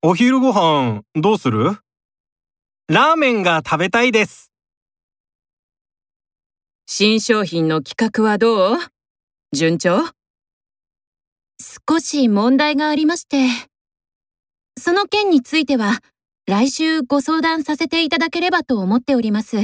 お昼ご飯どうする？ラーメンが食べたいです。新商品の企画はどう？順調？少し問題がありまして。その件については、来週ご相談させていただければと思っております。